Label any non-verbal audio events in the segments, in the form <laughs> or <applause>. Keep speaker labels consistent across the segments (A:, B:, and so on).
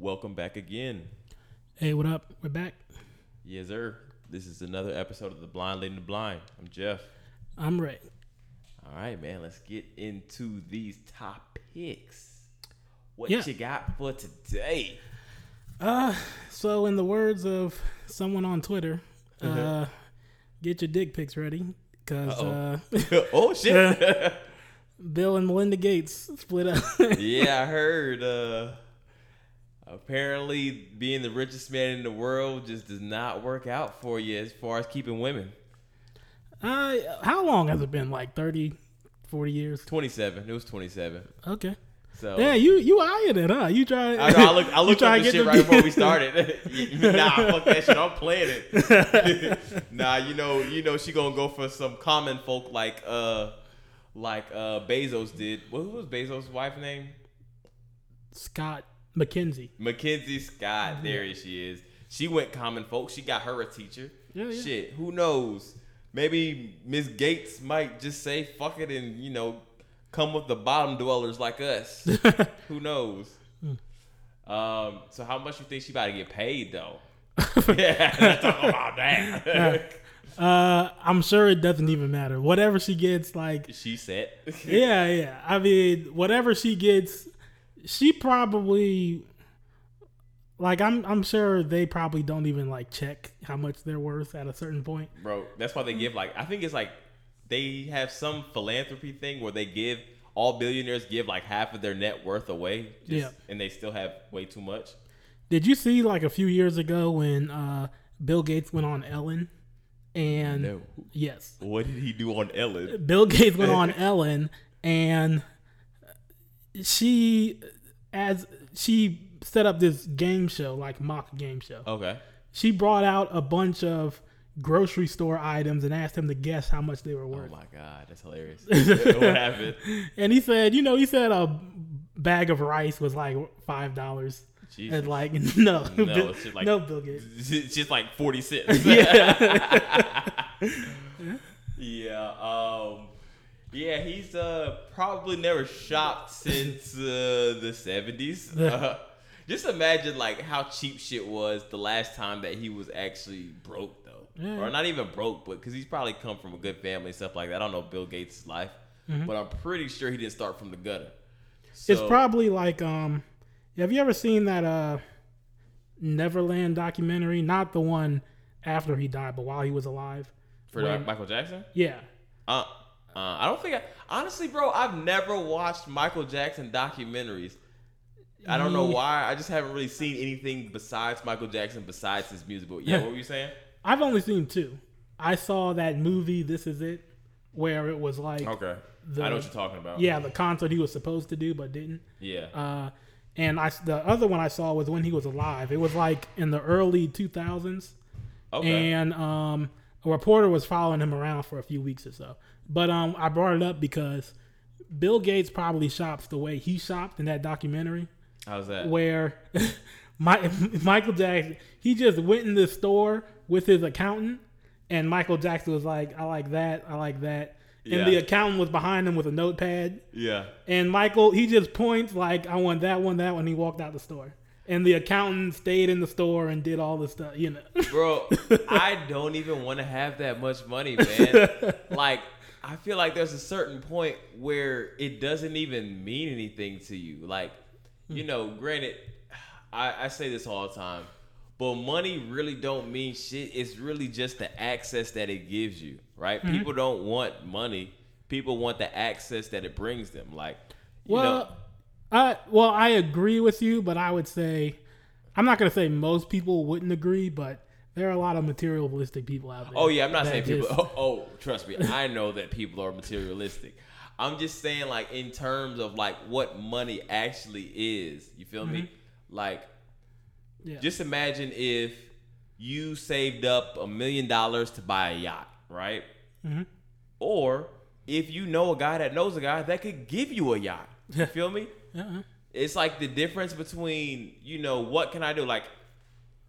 A: Welcome back again.
B: Hey, what up? We're back.
A: Yes, sir. This is another episode of The Blind Leading the Blind. I'm Jeff.
B: I'm Ray.
A: All right, man. Let's get into these topics. What
B: Yeah.
A: you got for today?
B: Uh, so in the words of someone on Twitter, uh, get your dick pics ready because uh,
A: Uh-oh. <laughs> oh shit. <laughs>
B: Bill and Melinda Gates split up. <laughs>
A: yeah, I heard. Uh, apparently, being the richest man in the world just does not work out for you as far as keeping women.
B: uh, how long has it been? Like 30, 40 years?
A: Twenty-seven. It was twenty-seven.
B: Okay.
A: So
B: Yeah, you you eyeing it, huh? You try.
A: I, know, I look. I <laughs> looked
B: to
A: the
B: get
A: shit right before we <laughs> started. <laughs> nah, fuck that shit. I'm playing it. nah, you know, you know, she gonna go for some common folk like uh, like uh, Bezos did. What who was Bezos' wife name?
B: Scott McKenzie.
A: Mackenzie Scott. There she is. She went common folk. She got her a teacher.
B: Yeah, yeah.
A: Shit, who knows? Maybe Miss Gates might just say fuck it and you know come with the bottom dwellers like us. <laughs> who knows? Um, so how much you think she about to get paid though? <laughs> yeah, <laughs> let's talk about that.
B: Uh, I'm sure it doesn't even matter. Whatever she gets, like
A: she said.
B: yeah, yeah. I mean, whatever she gets, she probably like I'm I'm sure they probably don't even like check how much they're worth at a certain point.
A: Bro, that's why they give like I think it's like they have some philanthropy thing where they give all billionaires give like half of their net worth away. Just,
B: Yeah.
A: And they still have way too much.
B: Did you see like a few years ago when uh Bill Gates went on Ellen and
A: No.
B: yes.
A: What did he do on Ellen?
B: Bill Gates went on <laughs> Ellen and she as she set up this game show, like mock game show.
A: Okay.
B: She brought out a bunch of grocery store items and asked him to guess how much they were worth.
A: Oh my god, that's hilarious. <laughs> what happened?
B: and he said, you know, he said a bag of rice was like five dollars.
A: Jesus.
B: And like <laughs> no,
A: No,
B: Bill-
A: it's just like-
B: no Bill Gates. <laughs>
A: It's just like 40 cents.
B: Yeah.
A: Yeah, um yeah, he's uh probably never shopped <laughs> since uh, the 70s. Uh, <laughs> just imagine like how cheap shit was the last time that he was actually broke though.
B: Yeah.
A: Or not even broke, but cuz he's probably come from a good family and stuff like that. I don't know Bill Gates' life, but I'm pretty sure he didn't start from the gutter.
B: It's probably like um have you ever seen that uh Neverland documentary? Not the one after he died, but while he was alive.
A: for
B: when-
A: Michael Jackson?
B: Yeah.
A: Uh, uh, I don't think I honestly, bro. I've never watched Michael Jackson documentaries. I don't know why. I just haven't really seen anything besides Michael Jackson, besides his musical. Yeah, what were you saying? <laughs>
B: I've only seen two. I saw that movie This Is It where it was like
A: Okay,
B: The-
A: I know what you're talking about.
B: yeah, the concert he was supposed to do but didn't.
A: yeah.
B: Uh and I the other one I saw was when he was alive. It was like in the early 2000s.
A: okay.
B: and um, a reporter was following him around for a few weeks or so. But um, I brought it up because Bill Gates probably shops the way he shopped in that documentary,
A: How's that?
B: where <laughs> my, Michael Jackson he just went in the store with his accountant, and Michael Jackson was like, "I like that, I like that." And
A: Yeah.
B: the accountant was behind him with a notepad,
A: Yeah.
B: and Michael he just points like, "I want that one, that one." He walked out the store, and the accountant stayed in the store and did all the stuff, you know.
A: Bro, <laughs> I don't even want to have that much money, man. <laughs> like, I feel like there's a certain point where it doesn't even mean anything to you. Like, hmm. you know, granted, I, I say this all the time, but money really don't mean shit. It's really just the access that it gives you, right? Mm-hmm. People don't want money. People want the access that it brings them. Like, you
B: Well,
A: know,
B: I well, I agree with you, but I would say I'm not gonna say most people wouldn't agree, but there are a lot of materialistic people out there.
A: Oh yeah, I'm not saying people.
B: just- <laughs>
A: Oh, oh, trust me, I know that people are materialistic. I'm just saying, like in terms of like what money actually is. You feel me? Like,
B: Yeah.
A: just imagine if you saved up a million dollars to buy a yacht, right?
B: Mhm.
A: Or if you know a guy that knows a guy that could give you a yacht. You <laughs> feel me?
B: Uh-uh.
A: It's like the difference between, you know, what can I do? Like,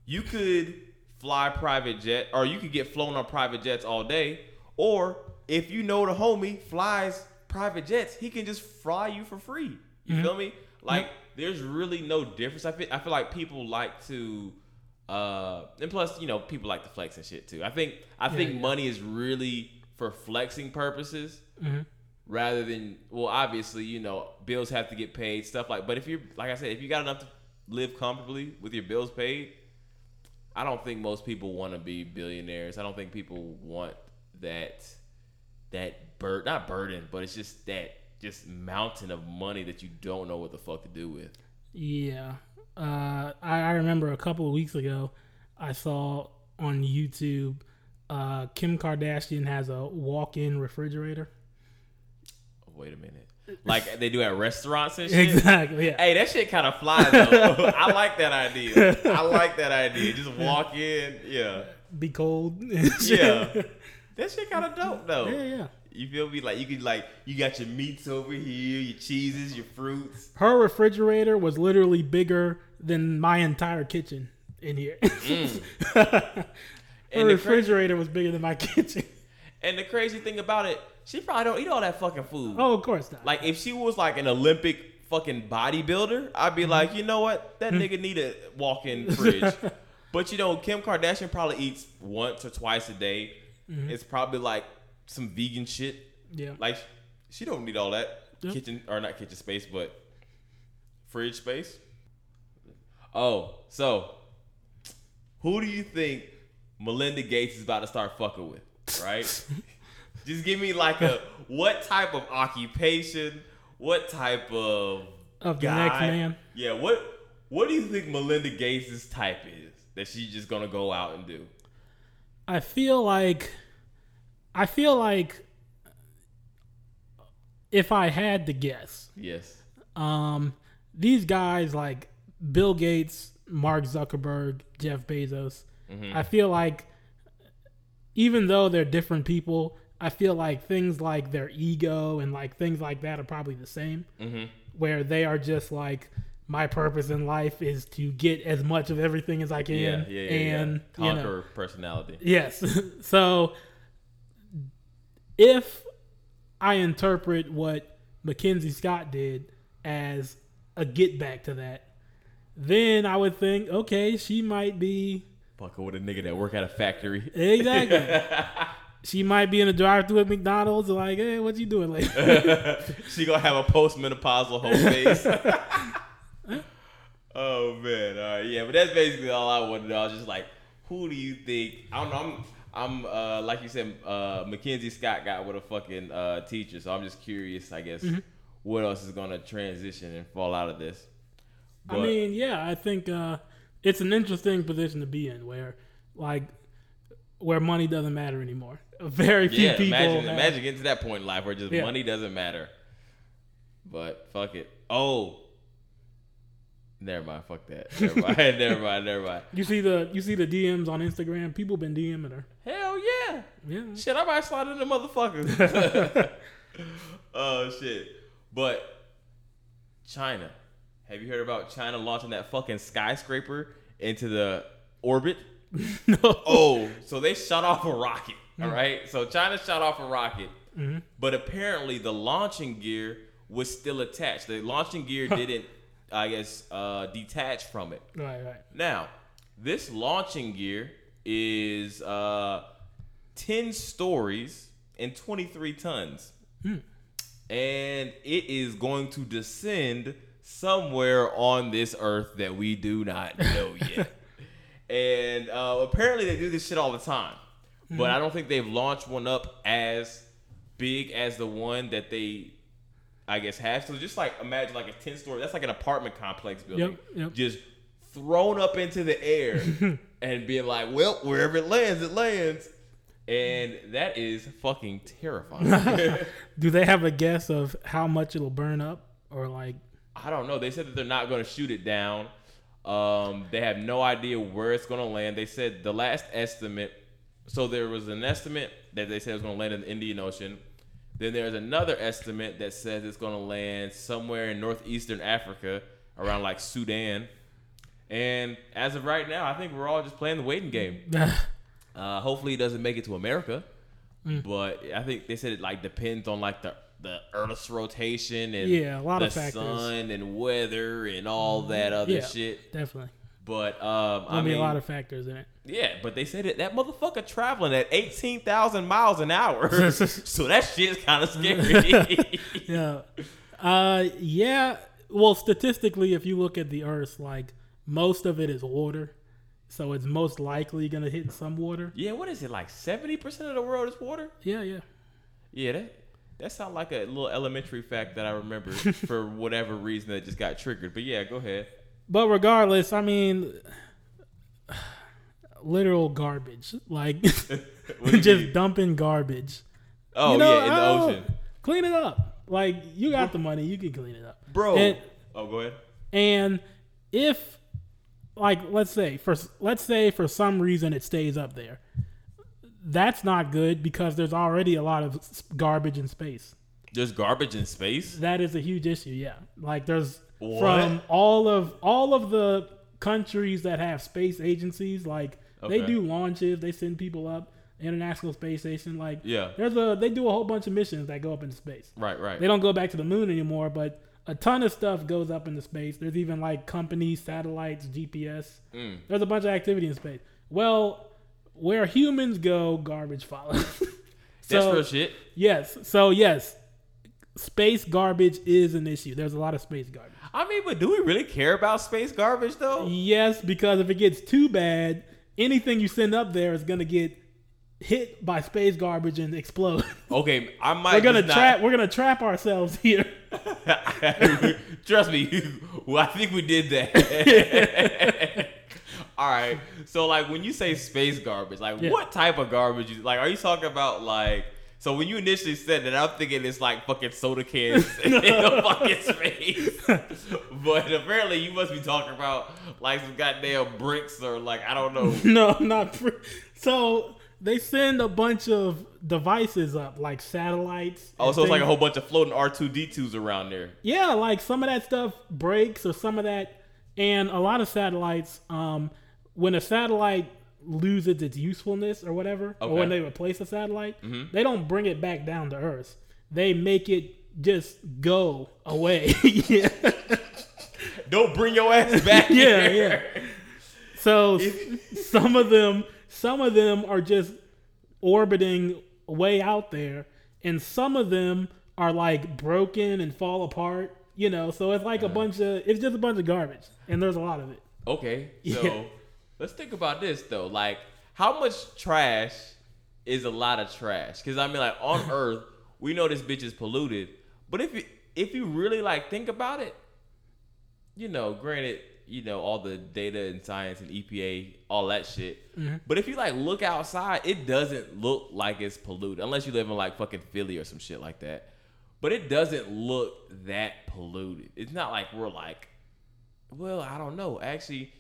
A: you could fly private jet, or you could get flown on private jets all day, or if you know the homie flies private jets, he can just fly you for free. You feel me? Like, there's really no difference. I feel I feel like people like to, uh, and plus you know people like to flex and shit too. I think I think
B: yeah.
A: money is really for flexing purposes
B: Mhm.
A: Rather than well obviously you know bills have to get paid stuff like but if you're like i said if you got enough to live comfortably with your bills paid i don't think most people want to be billionaires i don't think people want that that bird not burden but it's just that just mountain of money that you don't know what the fuck to do with
B: Yeah. Uh, I, I remember a couple of weeks ago, I saw on YouTube uh, Kim Kardashian has a walk in refrigerator.
A: Wait a minute like they do at restaurants and <laughs> shit
B: Exactly. Yeah.
A: Hey, that shit kind of fly though. <laughs> I like that idea. I like that idea. Just walk in, yeah.
B: Be cold. <laughs>
A: Yeah. That shit kind of dope though.
B: yeah, yeah.
A: You feel me? Like you could like you got your meats over here, your cheeses, your fruits.
B: Her refrigerator was literally bigger than my entire kitchen in here. Mm. Her
A: And the, cra-
B: refrigerator was bigger than my kitchen.
A: and the crazy thing about it, she probably don't eat all that fucking food.
B: Oh, of course not.
A: Like if she was like an Olympic fucking bodybuilder, I'd be mm-hmm. like, you know what? That hmm. nigga need a walk-in <laughs> fridge. but you know, Kim Kardashian probably eats once or twice a day. Mm-hmm. It's probably like some vegan shit.
B: yeah.
A: Like she don't need all that
B: Yeah.
A: kitchen or not kitchen space, but fridge space. Oh, so who do you think Melinda Gates is about to start fucking with? Right? <laughs> Just give me like a <laughs> what type of occupation, what type of
B: Of the
A: guy?
B: next man.
A: Yeah, what what do you think Melinda Gates' type is that she's just gonna go out and do?
B: I feel like I feel like if I had to guess,
A: Yes.
B: um, these guys like Bill Gates, Mark Zuckerberg, Jeff Bezos,
A: Mhm.
B: I feel like even though they're different people, I feel like things like their ego and like things like that are probably the same.
A: Mm-hmm.
B: Where they are just like, my purpose in life is to get as much of everything as I can,
A: Yeah, yeah, yeah.
B: and
A: yeah.
B: you know,
A: personality.
B: Yes. <laughs> so if I interpret what Mackenzie Scott did as a get back to that, then I would think, okay, she might be
A: Fucking with a nigga that work at a factory.
B: exactly. <laughs> she might be in a drive-through at McDonald's, like, hey, what you doing later? <laughs>
A: she gonna have a postmenopausal hoe phase. <laughs> oh man, all right, yeah, but that's basically all I wanted. to. I was just like, who do you think? I don't know. I'm, I'm uh, like you said, uh, Mackenzie Scott got with a fucking uh, teacher, so I'm just curious. I guess what else is gonna transition and fall out of this.
B: I mean, yeah, I think uh, it's an interesting position to be in, where like where money doesn't matter anymore. Very few
A: yeah,
B: people.
A: imagine,
B: have-
A: imagine getting to that point in life where just
B: Yeah.
A: money doesn't matter. But fuck it. Oh, never mind. Fuck that. Never mind. <laughs> never mind. Never mind.
B: You see the you see the DMs on Instagram. People been DMing her.
A: Hell yeah.
B: Yeah.
A: Shit, I might slide in the motherfuckers. <laughs> oh shit. But China. Have you heard about China launching that fucking skyscraper into the orbit? <laughs>
B: no.
A: Oh, so they shot off a rocket. All right. So China shot off a rocket,
B: Mm-hmm.
A: but apparently the launching gear was still attached. The launching gear didn't, I guess, uh, detach from it.
B: Right, right.
A: Now, this launching gear is uh, 10 stories and 23 tons. And it is going to descend somewhere on this earth that we do not know <laughs> yet. And uh, apparently, they do this shit all the time. But I don't think they've launched one up as big as the one that they, I guess, have. So just like imagine like a 10 story, that's like an apartment complex building.
B: Yep, yep.
A: Just thrown up into the air <laughs> and being like, well, wherever it lands, it lands. And that is fucking terrifying. <laughs>
B: Do they have a guess of how much it'll burn up, or like?
A: I don't know. They said that they're not going to shoot it down. Um, they have no idea where it's going to land. They said the last estimate. So there was an estimate that they said was going to land in the Indian Ocean. Then there's another estimate that says it's going to land somewhere in northeastern Africa, around like Sudan. And as of right now, I think we're all just playing the waiting game. <laughs> Uh, hopefully, it doesn't make it to America. But I think they said it like depends on like the the Earth's rotation and
B: Yeah, a lot
A: the
B: of factors.
A: sun and weather and all that other
B: Yeah.
A: shit.
B: Definitely.
A: But um, I
B: There'll
A: mean,
B: a lot of factors in it.
A: yeah, but they said that that motherfucker traveling at eighteen thousand miles an hour, <laughs> so that shit's kind of <laughs> scary.
B: Yeah. Uh, yeah. Well, statistically, if you look at the Earth, like most of it is water, so it's most likely gonna hit some water.
A: yeah, what is it like? Seventy percent of the world is water.
B: Yeah, yeah.
A: Yeah, that that sounds like a little elementary fact that I remember <laughs> for whatever reason that just got triggered. But yeah, go ahead.
B: But regardless, I mean, <sighs> literal garbage. Like <laughs>
A: What do you <laughs>
B: just
A: mean?
B: dumping garbage.
A: oh
B: You know,
A: yeah, in the
B: oh,
A: ocean,
B: Clean it up. Like you got the money, you can clean it up.
A: bro.
B: And,
A: oh, go ahead.
B: and if like let's say for let's say for some reason it stays up there. That's not good because there's already a lot of garbage in space.
A: There's garbage in space.
B: That is a huge issue, yeah. Like there's
A: What?
B: from all of all of the countries that have space agencies, like they do launches, they send people up, International Space Station, like
A: Yeah.
B: there's a they do a whole bunch of missions that go up into space.
A: Right, right.
B: They don't go back to the moon anymore, but a ton of stuff goes up into space. There's even like companies, satellites, GPS.
A: Mm.
B: There's a bunch of activity in space. Well, where humans go, garbage follows. <laughs>
A: That's real shit.
B: yes, so yes, space garbage is an issue. There's a lot of space garbage.
A: I mean, but do we really care about space garbage though?
B: Yes, because if it gets too bad, anything you send up there is gonna get hit by space garbage and explode. <laughs>
A: Okay, I might.
B: we're gonna trap. We're gonna trap ourselves here. <laughs>
A: Trust me. I think we did that. All right. So, like, when you say space garbage, like,
B: Yeah.
A: what type of garbage? You, like, are you talking about like? So when you initially said that, I'm thinking it's like fucking soda cans <laughs> in the fucking space. <laughs> but apparently, you must be talking about like some goddamn bricks or like I don't know. <laughs>
B: no, not fr- so. They send a bunch of devices up, like satellites.
A: Oh, so it's like a whole bunch of floating R2D2s around there.
B: Yeah, like some of that stuff breaks or some of that, and a lot of satellites. Um, when a satellite loses its usefulness or whatever, or when they replace a satellite, mm-hmm. they don't bring it back down to Earth. They make it just go away. yeah, <laughs>
A: Don't bring your ass back <laughs>
B: yeah,
A: here.
B: yeah. So <laughs> some of them, some of them are just orbiting way out there, and some of them are like broken and fall apart. You know, so it's like a uh-huh. bunch of it's just a bunch of garbage, and there's a lot of it.
A: Okay, so
B: Yeah.
A: Let's think about this though. Like, how much trash is a lot of trash? Because I mean, like on <laughs> Earth, we know this bitch is polluted, but if you if you really like think about it, you know, granted, you know all the data and science and EPA, all that shit.
B: Mm-hmm.
A: But if you like look outside, it doesn't look like it's polluted unless you live in like fucking Philly or some shit like that. But it doesn't look that polluted. It's not like we're like well, I don't know. Actually,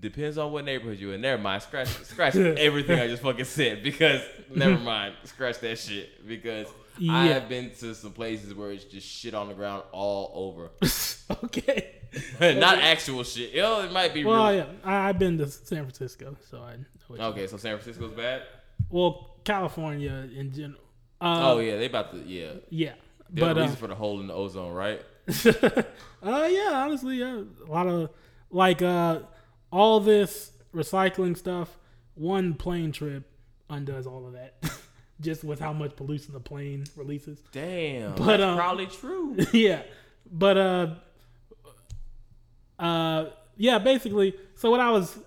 A: depends on what neighborhood you're in. Never mind. Scratch <laughs> scratch everything I just fucking said because never mind. Scratch that shit because I have been to some places where it's just shit on the ground all over. <laughs>
B: okay. <laughs>
A: Not actual shit. Yo, it might be
B: Well,
A: real.
B: yeah, I, I've been to San Francisco, so I know.
A: Okay, so San Francisco's bad.
B: Well, California in general. Uh,
A: oh yeah, they about to yeah.
B: yeah,
A: They're
B: but
A: the
B: uh,
A: for the hole in the ozone, right?
B: uh yeah honestly yeah a lot of like uh all this recycling stuff one plane trip undoes all of that <laughs> just with how much pollution the plane releases
A: Damn,
B: But,
A: that's
B: um,
A: probably true. <laughs>
B: yeah but uh uh yeah basically so what i was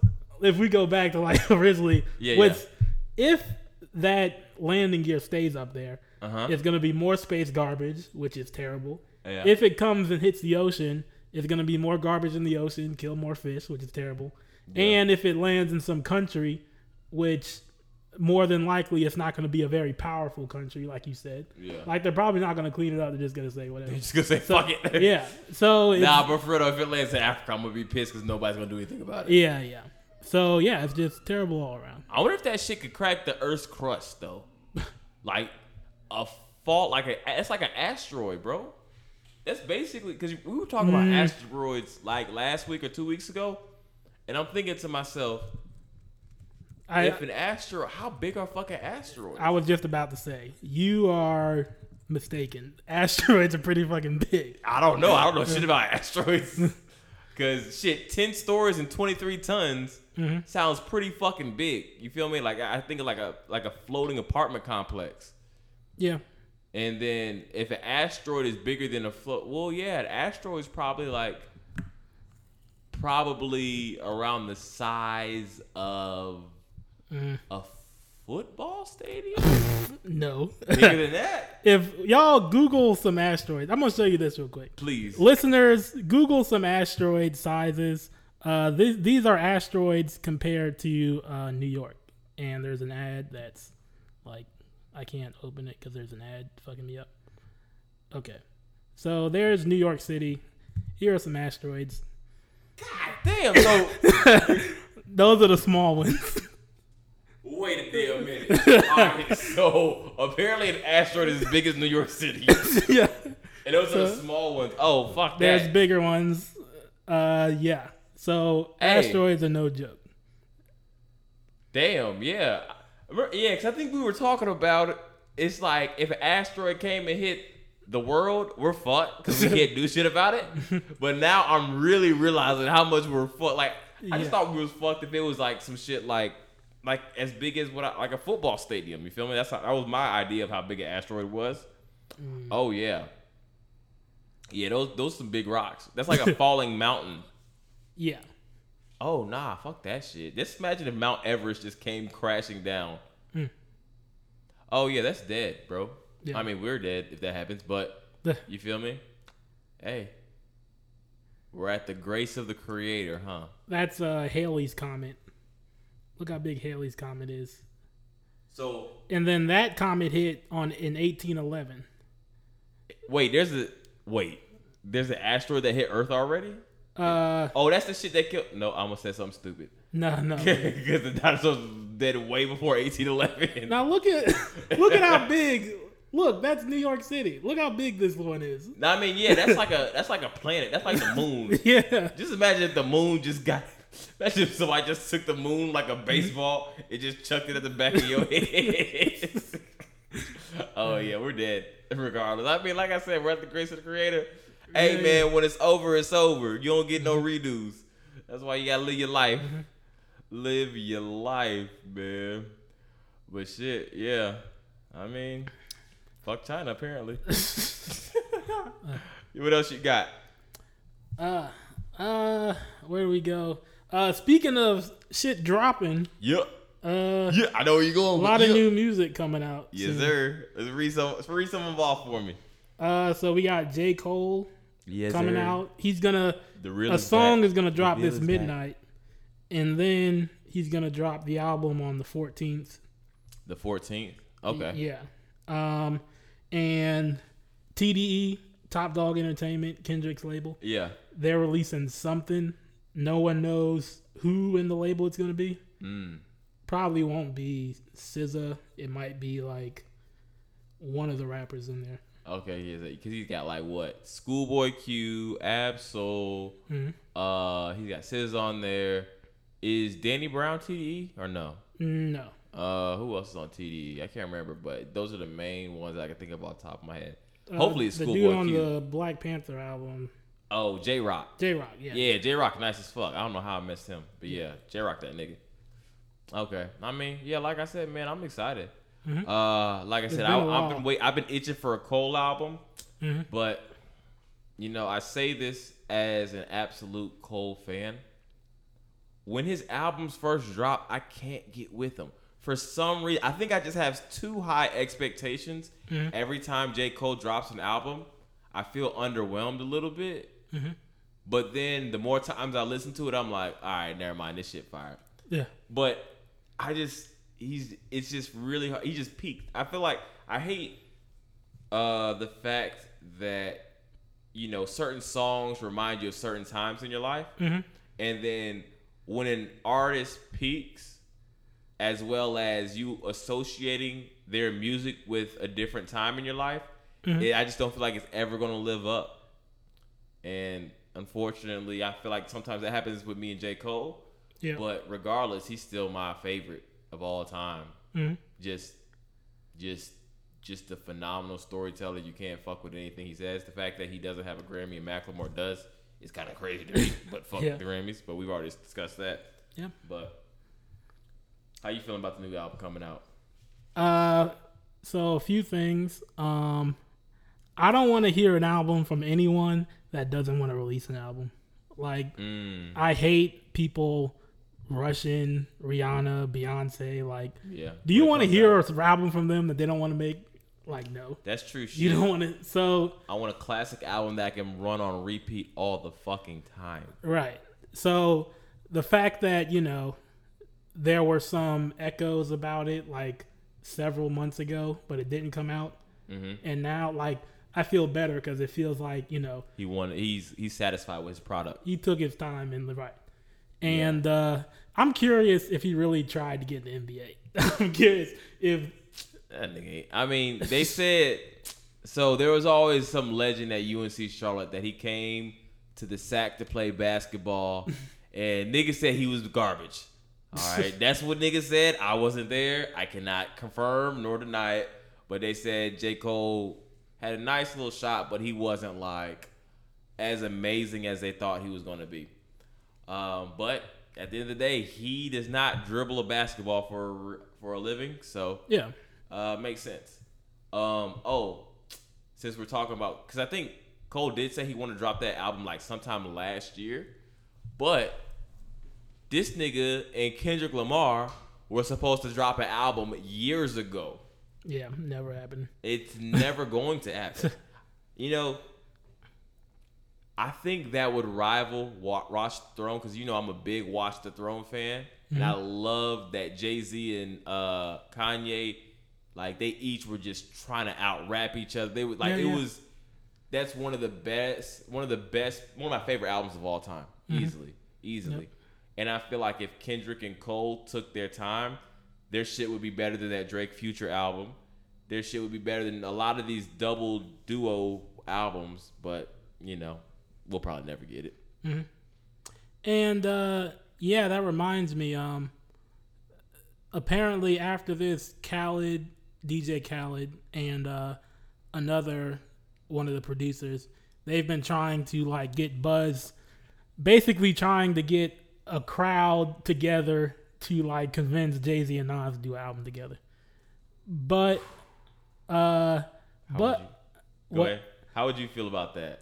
B: if we go back to like <laughs> originally
A: Yeah,
B: was if that landing gear stays up there
A: Uh-huh.
B: it's going to be more space garbage which is terrible
A: Yeah.
B: if it comes and hits the ocean it's going to be more garbage in the ocean kill more fish which is terrible and if it lands in some country which more than likely it's not going to be a very powerful country like you said
A: Yeah.
B: like they're probably not going to clean it up they're just going to say whatever <laughs>
A: You're just gonna say fuck it. <laughs>
B: yeah so it's,
A: Nah, but for real, if it lands in Africa, I'm gonna be pissed because nobody's gonna do anything about it.
B: yeah yeah so yeah it's just terrible all around
A: I wonder if that shit could crack the Earth's crust though. <laughs> like a fault, like a it's like an asteroid, bro. That's basically because we were talking about asteroids like last week or two weeks ago, and I'm thinking to myself,
B: I,
A: if an asteroid, how big are fucking asteroids?
B: I was just about to say you are mistaken. <laughs> Asteroids are pretty fucking big.
A: I don't know. I don't know shit about <laughs> asteroids. <laughs> Cause shit, ten stories and twenty three tons
B: Mm-hmm.
A: sounds pretty fucking big. You feel me? Like I think of like a like a floating apartment complex.
B: Yeah.
A: And then if an asteroid is bigger than a float, well, yeah, an asteroid is probably like probably around the size of
B: Mm.
A: a football stadium. <laughs>
B: No.
A: bigger than that, <laughs>
B: if y'all Google some asteroids, I'm gonna show you this real quick.
A: please.
B: Listeners, Google some asteroid sizes. Uh, these these are asteroids compared to uh, New York, and there's an ad that's like I can't open it because there's an ad fucking me up. Okay, so there's New York City. Here are some asteroids.
A: God damn. So <laughs>
B: Those are the small ones.
A: wait a damn minute. All right, so apparently an asteroid is as big as New York City, <laughs>
B: yeah,
A: and those are the small ones. Oh fuck
B: there's
A: that.
B: bigger ones. Uh, yeah. So
A: Hey.
B: asteroids are no joke.
A: Damn, yeah. Yeah, because I think we were talking about it. It's like if an asteroid came and hit the world, we're fucked because we can't do <laughs> shit about it. But now I'm really realizing how much we're fucked. Like, I just
B: Yeah.
A: thought we was fucked if it was like some shit like like as big as what I, like a football stadium. You feel me? That's how, that was my idea of how big an asteroid was. Mm. Oh yeah, yeah. Those those some big rocks. That's like a <laughs> falling mountain.
B: Yeah.
A: Oh nah, fuck that shit. Just imagine if Mount Everest just came crashing down.
B: Hmm.
A: Oh yeah, that's dead, bro.
B: Yeah.
A: I mean, we're dead if that happens, but you feel me? Hey, we're at the grace of the Creator, huh?
B: That's uh, Halley's Comet. Look how big Halley's Comet is.
A: So
B: And then that comet hit on in 1811.
A: wait, there's a wait, there's an asteroid that hit Earth already.
B: Uh,
A: Oh, that's the shit that killed. No, I almost said something stupid
B: no, no. <laughs>
A: because the dinosaurs was dead way before 1811.
B: now look at <laughs> look at how big. Look, that's New York City. Look how big this one is.
A: No, I mean, yeah, that's like a that's like a planet. That's like the <laughs> moon.
B: Yeah.
A: Just imagine if the moon just got. Imagine if somebody just took the moon like a baseball and just chucked it at the back of your head. oh yeah, we're dead. Regardless, I mean, like I said, we're at the grace of the Creator. Hey man, when it's over, it's over. You don't get no redos. That's why you gotta live your life. <laughs> Live your life, man. But shit, yeah. I mean, fuck China apparently. <laughs> what else you got?
B: Uh, uh, where do we go? Uh, speaking of shit dropping,
A: Yep.
B: uh,
A: Yeah, I know where you're going.
B: a
A: lot
B: of new music coming out.
A: Yes,
B: soon.
A: sir. Let's read some. Let's read some of all for me.
B: Uh, so we got J Cole
A: Yes,
B: coming out. He's gonna
A: The real
B: a song
A: back.
B: is gonna drop this
A: is back.
B: midnight, and then he's gonna drop the album on the 14th.
A: the 14th. Okay.
B: Yeah. Um, and TDE, Top Dog Entertainment, Kendrick's label,
A: Yeah.
B: they're releasing something. No one knows who in the label it's gonna be.
A: Mm.
B: Probably won't be SZA. It might be like one of the rappers in there.
A: Okay. Yeah. Because he's got like what? Schoolboy Q, Ab-Soul.
B: Mhm.
A: Uh, he's got SZA on there. Is Danny Brown TDE or no?
B: No.
A: Uh, who else is on TDE? I can't remember, but those are the main ones I can think of off the top of my head.
B: Uh,
A: Hopefully, it's
B: the dude on
A: Q.
B: the Black Panther album,
A: Oh, Jay Rock.
B: Jay Rock. Yeah.
A: Yeah, Jay Rock nice as fuck. I don't know how I missed him, but yeah, Jay Rock that nigga. Okay, I mean, yeah, like I said, man, I'm excited.
B: Mhm.
A: Uh, like I said,
B: been
A: I,
B: a
A: I've been wait, I've been itching for a Cole album,
B: Mhm.
A: but you know, I say this as an absolute Cole fan. When his albums first drop, I can't get with them For some reason, I think I just have too high expectations.
B: Mhm.
A: Every time J. Cole drops an album, I feel underwhelmed a little bit.
B: Mhm.
A: But then the more times I listen to it, I'm like, all right, never mind, this shit fired.
B: Yeah.
A: But I just he's it's just really hard. He just peaked. I feel like I hate uh the fact that you know certain songs remind you of certain times in your life,
B: Mhm.
A: and then when an artist peaks, as well as you associating their music with a different time in your life,
B: Mhm.
A: it, I just don't feel like it's ever gonna live up. And unfortunately, I feel like sometimes that happens with me and J. Cole.
B: Yeah.
A: But regardless, he's still my favorite of all time.
B: Mhm.
A: Just, just just a phenomenal storyteller. You can't fuck with anything he says. The fact that he doesn't have a Grammy and Macklemore does is kind of crazy to me. <laughs> but fuck
B: Yeah.
A: the Grammys. But we've already discussed that.
B: Yeah.
A: But how you feeling about the new album coming out?
B: Uh, so a few things. Um, I don't want to hear an album from anyone that doesn't want to release an album. Like,
A: Mm,
B: I hate people rushing Rihanna, Beyonce. Like,
A: yeah.
B: do you want to hear
A: out.
B: an album from them that they don't want to make? Like, no,
A: That's true. Shit.
B: you don't want to. So
A: I want a classic album that can run on repeat all the fucking time.
B: Right. So the fact that, you know, there were some echoes about it like several months ago, but it didn't come out.
A: hmm
B: And now, like, I feel better because it feels like, you know,
A: He won. He's he's satisfied with his product.
B: he took his time and the right. And uh, I'm curious if he really tried to get in the NBA. <laughs> I'm curious if,
A: That nigga. I mean, they said so. There was always some legend at UNC Charlotte that he came to the sack to play basketball, <laughs> and niggas said he was garbage. All right, <laughs> that's what niggas said. I wasn't there. I cannot confirm nor deny it. But they said J Cole had a nice little shot, but he wasn't like as amazing as they thought he was going to be. Um, but at the end of the day, he does not dribble a basketball for for a living. So
B: yeah.
A: uh, makes sense. Um, oh, since we're talking about, because I think Cole did say he wanted to drop that album like sometime last year, but this nigga and Kendrick Lamar were supposed to drop an album years ago.
B: Yeah, never happened.
A: It's never <laughs> going to happen. You know, I think that would rival Wa- Watch the Throne because you know I'm a big Watch the Throne fan, and I love that Jay Z and uh, Kanye, like they each were just trying to out rap each other. They would like
B: Yeah,
A: it
B: yeah.
A: was. That's one of the best, one of the best, one of my favorite albums of all time, easily, easily.
B: Yep.
A: And I feel like if Kendrick and Cole took their time, their shit would be better than that Drake Future album. Their shit would be better than a lot of these double duo albums, but you know, we'll probably never get it.
B: And uh, yeah, that reminds me. Um, apparently, after this, Khaled, DJ Khaled, and uh, another one of the producers, they've been trying to like get buzz, basically trying to get a crowd together to like convince Jay Z and Nas to do an album together. But, uh,
A: How
B: but
A: would you, go
B: what-
A: ahead. How would you feel about that?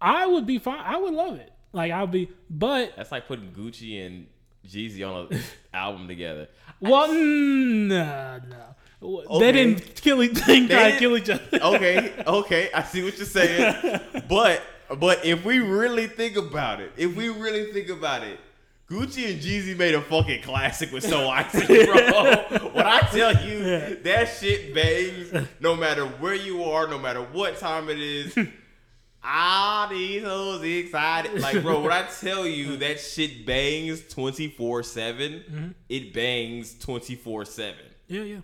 B: I would be fine. I would love it. Like I'd be, but
A: That's like putting Gucci and Jeezy on an <laughs> album together.
B: Well, mm, no, no.
A: Okay. <laughs>
B: They didn't kill each. They
A: They
B: to
A: didn't-
B: kill each other.
A: okay, okay, I see what you're saying. <laughs> But but if we really think about it, if we really think about it, Gucci and Jeezy made a fucking classic with So Icy, bro. when I tell you that shit bangs, no matter where you are, no matter what time it is. All these hoes excited. Like, bro, when I tell you that shit bangs 24 7, it bangs 24 7.
B: Yeah, yeah,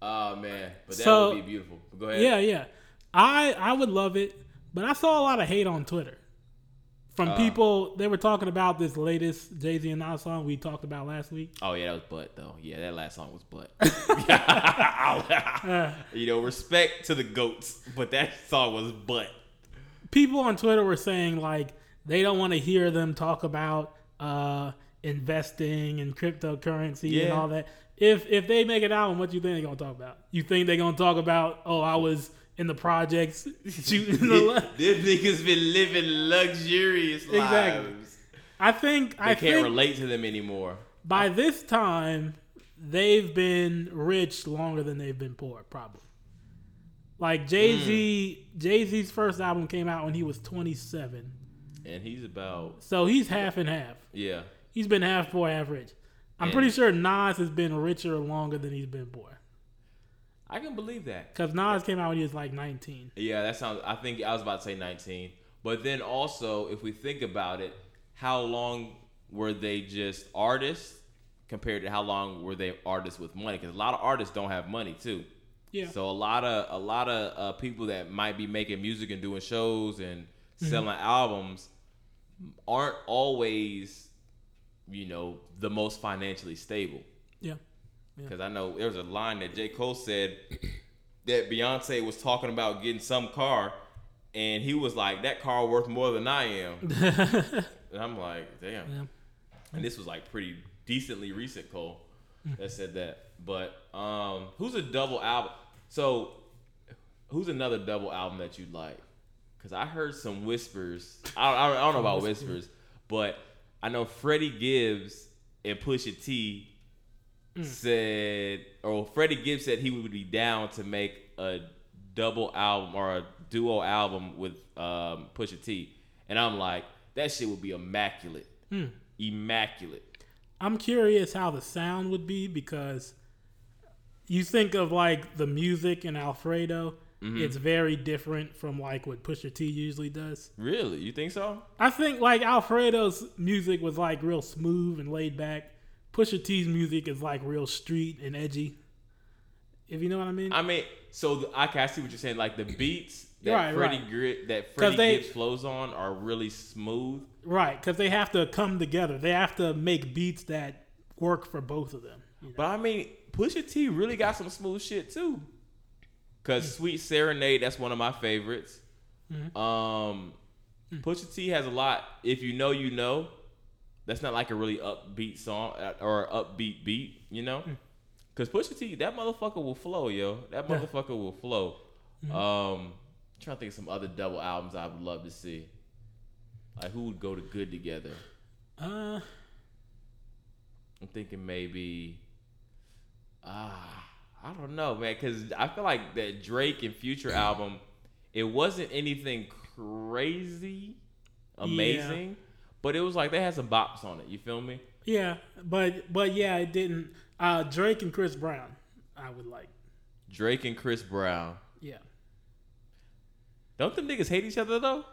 A: Oh, man. But that
B: So-
A: would be beautiful. Go ahead.
B: yeah, yeah. I I would love it, but I saw a lot of hate on Twitter from
A: Uh.
B: people. They were talking about this latest Jay Z and Nas song we talked about last week.
A: Oh yeah, that was butt though. Yeah, that last song was butt. <laughs> <laughs> you know, respect to the goats, but that song was butt.
B: People on Twitter were saying like they don't want to hear them talk about uh, investing and cryptocurrency and all that. If if they make an album, what do you think they're gonna talk about? You think they're gonna talk about? Oh, I was in the projects <laughs> shooting the. <laughs> li-"
A: Them niggas been living luxurious
B: Exactly.
A: lives.
B: I think
A: They
B: I
A: can't
B: think
A: relate to them anymore.
B: by this time they've been rich longer than they've been poor, probably. Like Jay Z,
A: Mm.
B: Jay Z's first album came out when he was 27,
A: And he's about
B: so he's half and half.
A: yeah.
B: He's been half poor, half rich. I'm
A: And-
B: pretty sure Nas has been richer longer than he's been poor.
A: I can believe that.
B: Because Nas came out when he was like 19.
A: Yeah, that sounds. I think I was about to say 19, but then also, if we think about it, how long were they just artists compared to how long were they artists with money? Because a lot of artists don't have money too.
B: Yeah.
A: So a lot of a lot of uh, people that might be making music and doing shows and
B: Mm-hmm.
A: selling albums aren't always, you know, the most financially stable.
B: Yeah.
A: Because I know there was a line that J. Cole said that Beyonce was talking about getting some car, and he was like, "That car worth more than I am." <laughs> and I'm like, "Damn."
B: Yeah.
A: And this was like pretty decently recent, Cole, that said that. But um, who's a double album? So, who's another double album that you'd like? Because I heard some whispers. I, I, I don't know about whispers, but I know Freddie Gibbs and Pusha T said, or Freddie Gibbs said he would be down to make a double album or a duo album with um, Pusha T, and I'm like, that shit would be immaculate, immaculate.
B: I'm curious how the sound would be because you think of like the music in Alfredo,
A: Mm-hmm.
B: it's very different from like what Pusha T usually does.
A: Really, you think so?
B: I think like Alfredo's music was like real smooth and laid back. Pusha T's music is like real street and edgy. If you know what I mean.
A: I mean, so the, I can I see what you're saying. Like the beats that
B: Right,
A: Freddie
B: right.
A: Grit that Freddie
B: they-
A: Gibbs flows on are really smooth.
B: right, because they have to come together. They have to make beats that work for both of them. you know?
A: But I mean, Pusha T really got some smooth shit too. Cause Sweet Serenade, that's one of my favorites. Um, Pusha T has a lot. If you know, you know. That's not like a really upbeat song uh, or upbeat beat, you know. Cause Pusha T, that motherfucker will flow, yo. That
B: Yeah.
A: motherfucker will flow. Um, trying to think of some other double albums I would love to see. Like who would go to good together?
B: Uh,
A: I'm thinking maybe. Ah, I don't know, man, because I feel like that Drake and Future <clears throat> album, it wasn't anything crazy, amazing, but it was like they had some bops on it. You feel me?
B: yeah, but but yeah, it didn't. Uh, Drake and Chris Brown, I would like.
A: Drake and Chris Brown.
B: Yeah.
A: Don't them niggas hate each other though?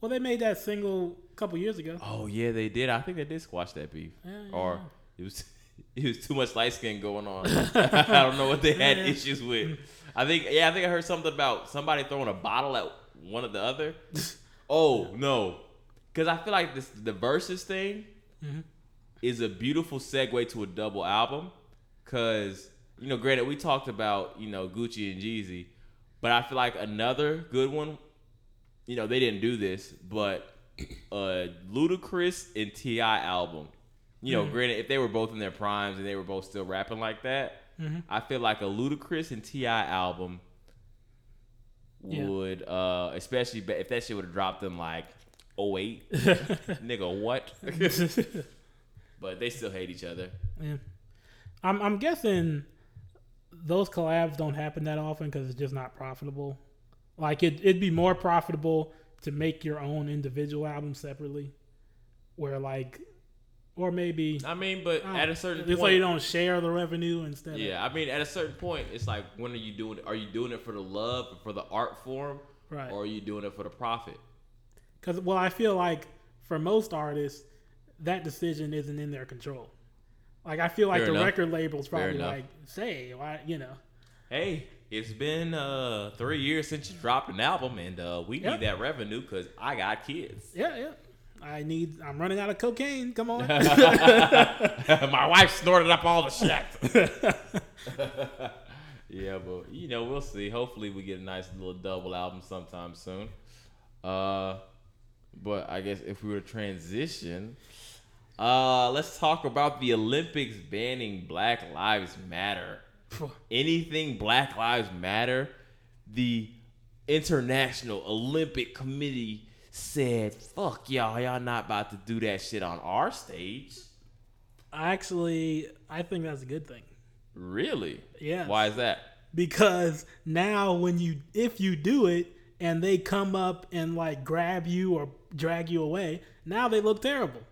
B: Well, they made that single a couple years ago.
A: Oh yeah, they did. I think they did squash that beef,
B: Yeah,
A: or it was <laughs> <laughs> it was too much light skin going on. <laughs> <laughs> I don't know what they had issues with. I think yeah, I think I heard something about somebody throwing a bottle at one of the other. oh no, because I feel like this the verses thing
B: Mm-hmm.
A: is a beautiful segue to a double album. Cause you know, granted, we talked about you know Gucci and Jeezy, but I feel like another good one. You know, they didn't do this, but a Ludacris and T.I. album. You know, granted, if they were both in their primes and they were both still rapping like that, I feel like a Ludacris and T.I. album
B: Yeah.
A: would, uh, especially if that shit would have dropped them like 08. <laughs> Nigga, what? <laughs> but they still hate each other.
B: Yeah. I'm I'm guessing those collabs don't happen that often because it's just not profitable. Like it it'd be more profitable to make your own individual album separately, where like, or maybe
A: I mean, but
B: I
A: at a certain point,
B: you don't share the revenue instead. Of,
A: yeah, I mean, at a certain point, it's like, when are you doing it? Are you doing it for the love, for the art form,
B: Right.
A: or are you doing it for the profit?
B: Because well, I feel like for most artists, that decision isn't in their control. Like I feel like
A: Fair
B: the
A: enough.
B: record label's probably like, say, why, you know,
A: Hey, it's been uh, three years since you dropped an album, and uh, we
B: Yeah.
A: need that revenue because I got kids.
B: yeah, yeah. I need. I'm running out of cocaine. Come on. <laughs>
A: My wife snorted up all the shit. <laughs> yeah, but you know, we'll see. Hopefully, we get a nice little double album sometime soon. Uh, but I guess if we were to transition, uh, let's talk about the Olympics banning Black Lives Matter. <sighs> Anything Black Lives Matter, the International Olympic Committee said, "Fuck y'all, y'all not about to do that shit on our stage."
B: Actually, I think that's a good thing.
A: Really?
B: Yeah.
A: Why is that?
B: Because now when you if you do it and they come up and like grab you or drag you away, now they look terrible. <laughs>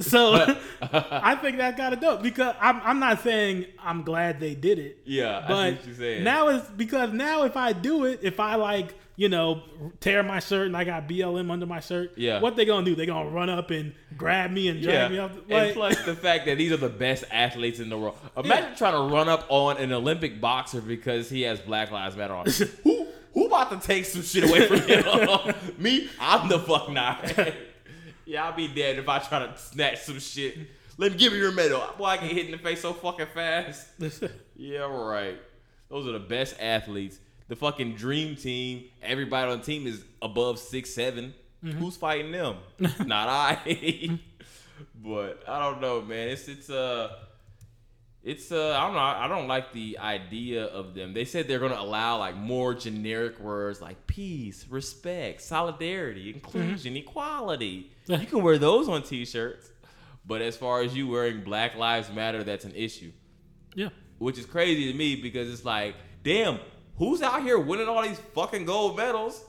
B: So <laughs> I think that got it dope because I'm I'm not saying I'm glad they did it.
A: Yeah,
B: but
A: what you're saying.
B: now it's because now if I do it, if I like you know tear my shirt and I got BLM under my shirt,
A: Yeah.
B: what they gonna do? They gonna run up and grab me and drag me
A: Yeah,
B: up?
A: and plus <laughs> the fact that these are the best athletes in the world. Imagine
B: Yeah.
A: trying to run up on an Olympic boxer because he has Black Lives Matter on. <laughs> who who about to take some shit away from him? <laughs> Me? I'm the fuck not. yeah, I'll be dead if I try to snatch some shit. Let me give me your medal. Boy, I get hit in the face so fucking fast. Yeah, right. Those are the best athletes. The fucking dream team. Everybody on the team is above six seven. Who's fighting them? <laughs> Not I. but I don't know, man. It's it's uh it's uh I don't know. I don't like the idea of them. They said they're gonna allow like more generic words like peace, respect, solidarity, inclusion, equality. You can wear those on t-shirts. But as far as you wearing Black Lives Matter, that's an issue.
B: Yeah.
A: Which is crazy to me because it's like, damn, who's out here winning all these fucking gold medals?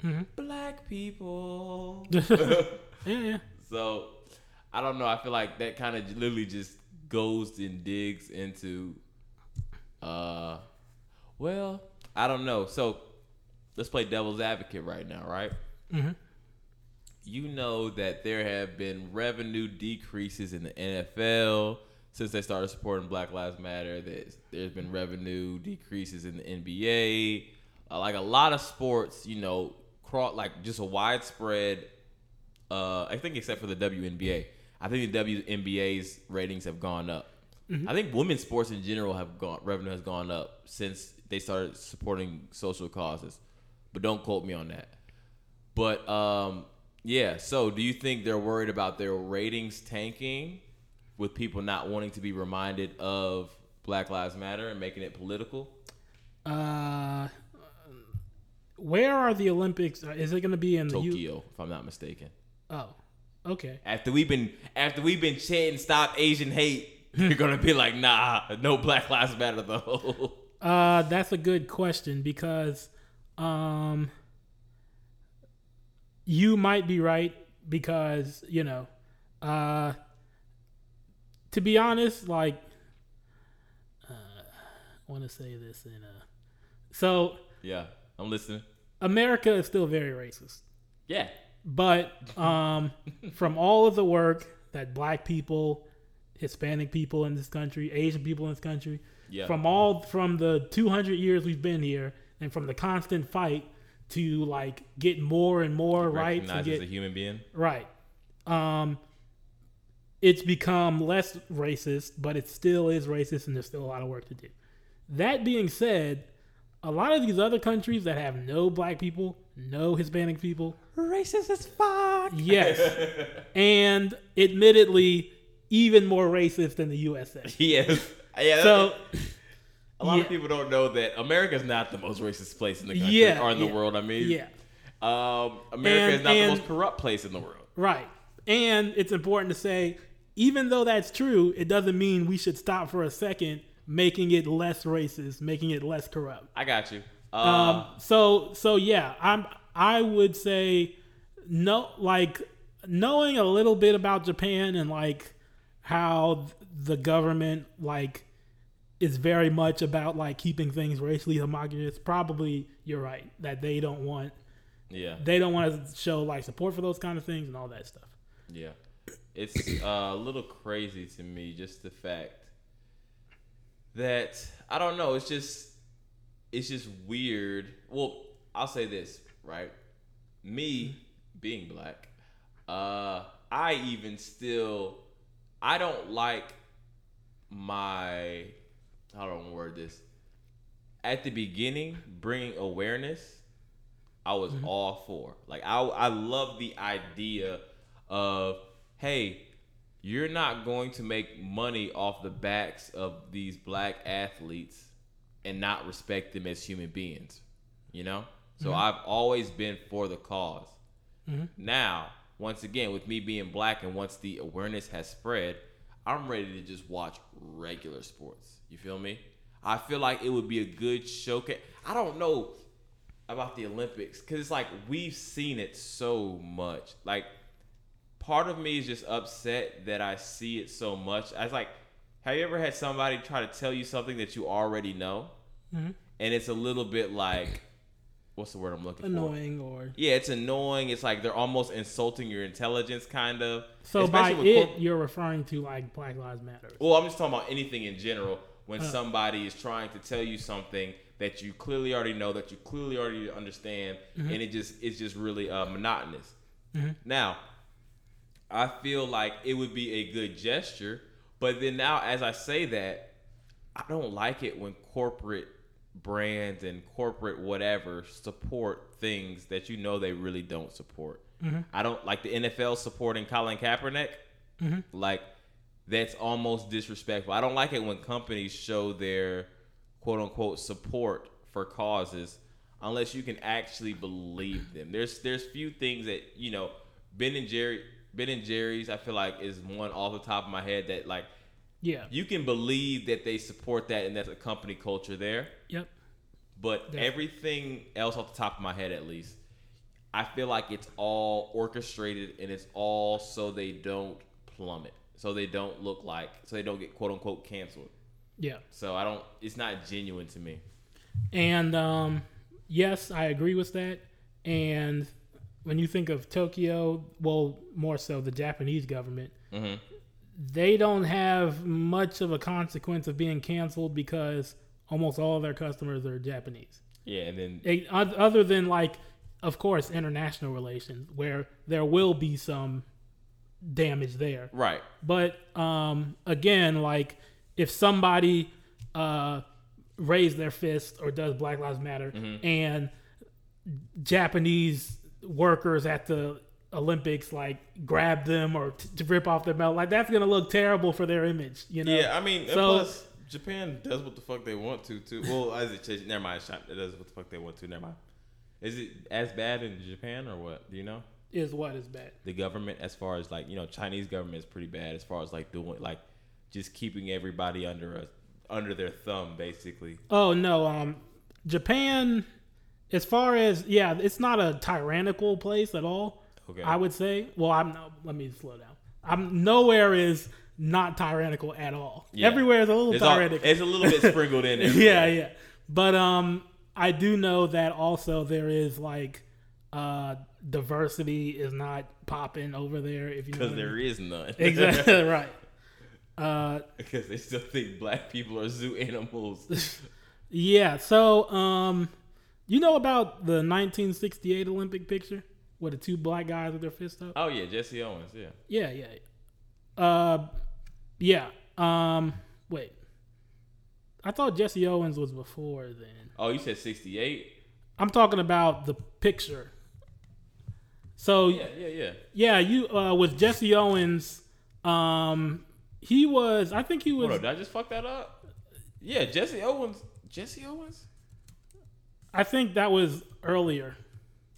A: hmm Black people. <laughs>
B: Yeah, yeah.
A: So I don't know. I feel like that kind of literally just goes and digs into, uh, well, I don't know. So let's play devil's advocate right now, right?
B: Mm-hmm.
A: You know that there have been revenue decreases in the NFL since they started supporting Black Lives Matter. There's, there's been revenue decreases in the NBA. Uh, like a lot of sports, you know, cro- like just a widespread uh, I think except for the WNBA. I think the WNBA's ratings have gone up. I think women's sports in general have gone revenue has gone up since they started supporting social causes. But don't quote me on that. But um, yeah, so do you think they're worried about their ratings tanking with people not wanting to be reminded of Black Lives Matter and making it political?
B: Uh, where are the Olympics? Uh, Is it going to be in the U-
A: Tokyo, if I'm not mistaken.
B: Oh, okay.
A: After we've been after we've been chanting stop Asian hate, <laughs> you're gonna be like, nah, no Black Lives Matter though. <laughs>
B: Uh, that's a good question because, um, you might be right because you know, uh, to be honest, like, uh, I want to say this in a, so
A: yeah, I'm listening.
B: America is still very racist.
A: Yeah.
B: But um, <laughs> from all of the work that black people, Hispanic people in this country, Asian people in this country,
A: Yeah.
B: from all from the 200 years we've been here, and from the constant fight to like get more and more rights and get
A: as a human being.
B: right, um, it's become less racist, but it still is racist, and there's still a lot of work to do. That being said, a lot of these other countries that have no black people, no Hispanic people,
A: Racist as fuck.
B: Yes. <laughs> and admittedly, even more racist than the USA. <laughs>
A: yes. Yeah.
B: So,
A: a lot
B: yeah.
A: of people don't know that America's not the most racist place in the country
B: Yeah,
A: or in the
B: yeah,
A: world. I mean,
B: yeah,
A: Um, America
B: And-
A: is not
B: and-
A: the most corrupt place in the world.
B: right. And it's important to say, even though that's true, it doesn't mean we should stop for a second making it less racist, making it less corrupt.
A: I got you. Uh,
B: Um, so so yeah, I'm I would say no like knowing a little bit about Japan and like how the government like is very much about like keeping things racially homogenous. Probably you're right that they don't want
A: yeah.
B: they don't want to show like support for those kind of things and all that stuff.
A: Yeah. It's uh, a little crazy to me, just the fact that I don't know. It's just, it's just weird. Well, I'll say this, right? Me being black, uh, I even still, I don't like my, how do I word this? At the beginning, bringing awareness I was all for. Like I I love the idea of hey, you're not going to make money off the backs of these black athletes and not respect them as human beings. You know? So mm-hmm. I've always been for the because mm-hmm. Now, once again, with me being black and once the awareness has spread, I'm ready to just watch regular sports. You feel me? I feel like it would be a good showcase. I don't know about the Olympics because it's like we've seen it so much. Like, part of me is just upset that I see it so much. I was like, have you ever had somebody try to tell you something that you already know, mm-hmm. and it's a little bit like, what's the word I'm looking for?
B: Annoying or
A: Yeah, it's annoying. It's like they're almost insulting your intelligence, kind of.
B: so by
A: Especially
B: it
A: with corp-
B: you're referring to like Black Lives Matter.
A: well, I'm just talking about anything in general. When uh-huh. somebody is trying to tell you something that you clearly already know, that you clearly already understand, mm-hmm. and it just it's just really uh, monotonous. Mm-hmm. Now, I feel like it would be a good gesture, but then now, as I say that, I don't like it when corporate brands and corporate whatever support things that you know they really don't support.
B: Mm-hmm.
A: I don't like the NFL supporting Colin Kaepernick.
B: Mm-hmm.
A: Like that's almost disrespectful. I don't like it when companies show their quote unquote support for causes unless you can actually believe them. There's there's few things that you know Ben and Jerry Ben and Jerry's I feel like is one off the top of my head that like
B: Yeah.
A: you can believe that they support that and that's a company culture there.
B: Yep.
A: But
B: Definitely.
A: everything else off the top of my head, at least, I feel like it's all orchestrated and it's all so they don't plummet, so they don't look like, so they don't get quote unquote canceled.
B: Yeah.
A: So I don't. It's not genuine to me.
B: And um, yes, I agree with that. And when you think of Tokyo, well, more so the Japanese government,
A: hmm
B: they don't have much of a consequence of being canceled because almost all of their customers are Japanese.
A: Yeah, and then
B: oth- other than like, of course, international relations where there will be some damage there.
A: right,
B: But um, again, like if somebody uh, raised their fist or does Black Lives Matter and Japanese workers at the Olympics like grab them or t- to rip off their belt, like that's gonna look terrible for their image. You know?
A: yeah. I mean,
B: So-
A: plus Japan does what the fuck they want to too. Well, <laughs> as it never mind. It does what the fuck they want to. Never mind. Is it as bad in Japan or what? Do you know?
B: Is what is bad.
A: the government as far as like you know Chinese government is pretty bad as far as like doing like just keeping everybody under a under their thumb basically.
B: Oh no, um, Japan. As far as yeah, it's not a tyrannical place at all.
A: Okay.
B: I would say. Well, I'm no. Let me slow down. I'm nowhere is not tyrannical at all.
A: Yeah.
B: Everywhere is a little
A: It's, all,
B: tyrannical.
A: it's a little bit sprinkled in there. <laughs>
B: yeah, yeah. But um, I do know that also there is like uh diversity is not popping over there. If you know
A: Because
B: what I mean.
A: is none. <laughs>
B: exactly <laughs> right. Uh,
A: Because they still think black people are zoo animals.
B: yeah. So um, you know about the 1968 Olympic picture with the two black guys with their fists up?
A: oh yeah, Jesse Owens. Yeah.
B: Yeah, yeah. yeah. Uh, yeah. Um, wait. I thought Jesse Owens was before then.
A: Oh, you said sixty eight.
B: I'm talking about the picture. So
A: Yeah, yeah, yeah.
B: yeah, you uh, with Jesse Owens. Um, he was. I think he was.
A: Hold on, did I just fuck that up? Yeah, Jesse Owens. Jesse Owens?
B: I think that was earlier.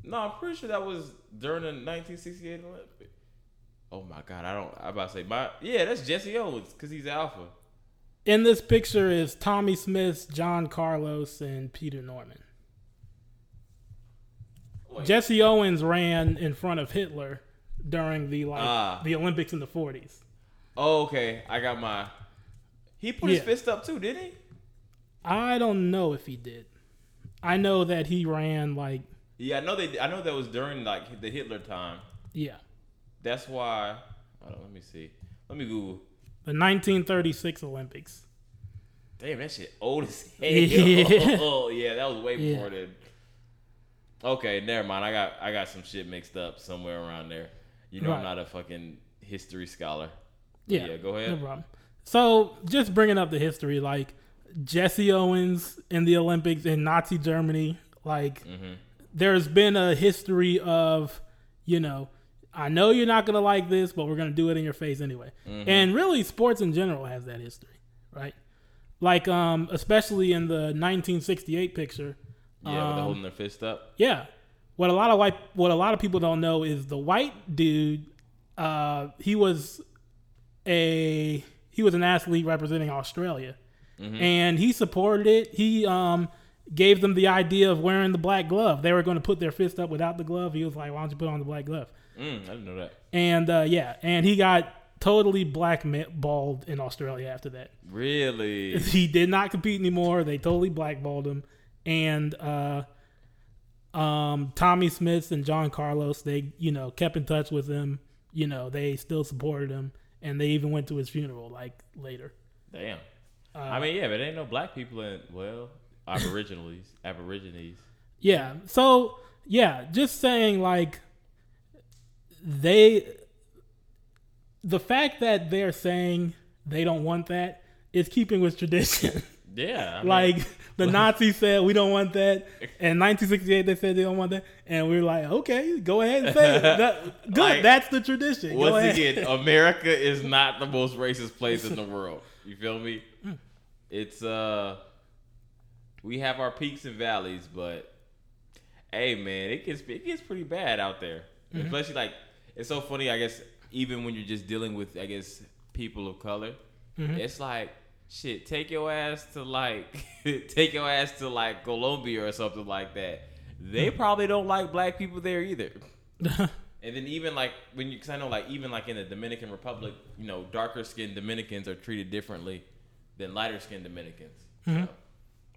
A: No, I'm pretty sure that was during the 1968 Olympic. Oh my god, I don't. I about to say my yeah, that's Jesse Owens because he's alpha.
B: In this picture is Tommie Smith, John Carlos, and Peter Norman.
A: Wait.
B: Jesse Owens ran in front of Hitler during the like
A: Ah.
B: the Olympics in the 40s.
A: Oh, okay, I got my. He put his fist up too, didn't he?
B: I don't know if he did. I know that he ran like
A: Yeah, I know they. I know that was during like the Hitler time.
B: yeah,
A: That's why. Hold on, let me see. Let me Google.
B: the 1936 Olympics.
A: Damn, that shit old as <laughs> hell.
B: Yeah.
A: Oh yeah, that was way
B: Yeah.
A: before then. Okay, never mind. I got I got some shit mixed up somewhere around there. You know, I'm not a fucking history scholar.
B: Yeah,
A: Yeah, go
B: No
A: ahead.
B: problem. So just bringing up the history, like Jesse Owens in the Olympics in Nazi Germany, like
A: Mm-hmm.
B: there's been a history of, you know, I know you're not gonna like this, but we're gonna do it in your face anyway.
A: Mm-hmm.
B: And really, sports in general has that history, right? Like, um, especially in the 1968 picture.
A: Yeah,
B: um,
A: holding their fist up.
B: Yeah. What a lot of white what a lot of people don't know is the white dude uh he was a he was an athlete representing Australia. And he supported it. He um gave them the idea of wearing the black glove. They were going to put their fist up without the glove. He was like, "Why don't you put on the black glove?"
A: Mm, I didn't know that.
B: And uh yeah, and he got totally blackballed in Australia after that.
A: Really? <laughs>
B: he did not compete anymore. They totally blackballed him. And uh, um, Tommie Smith and John Carlos, they you know kept in touch with him. You know they still supported him, and they even went to his funeral like later.
A: Damn.
B: Uh,
A: I mean, yeah, but ain't no black people in well, aborigines, <laughs> aborigines.
B: Yeah. So yeah, just saying like they the fact that they're saying they don't want that is keeping with tradition. <laughs>
A: Yeah. I mean,
B: Like the <laughs> Nazis said, we don't want that. And 1968, they said they don't want that. And we are like, okay, go ahead and say it. That- good.
A: Like,
B: That's the tradition.
A: Once again, America is not the most racist place in the world. You feel me? It's uh, we have our peaks and valleys, but hey, man, it gets it gets pretty bad out there.
B: Mm-hmm.
A: Especially like it's so funny. I guess even when you're just dealing with, I guess people of color,
B: Mm-hmm.
A: it's like shit. Take your ass to like <laughs> take your ass to like Colombia or something like that. They probably don't like black people there either. <laughs> And then even like when you, cause I know like even like in the Dominican Republic, you know, darker skinned Dominicans are treated differently than lighter skinned Dominicans. So,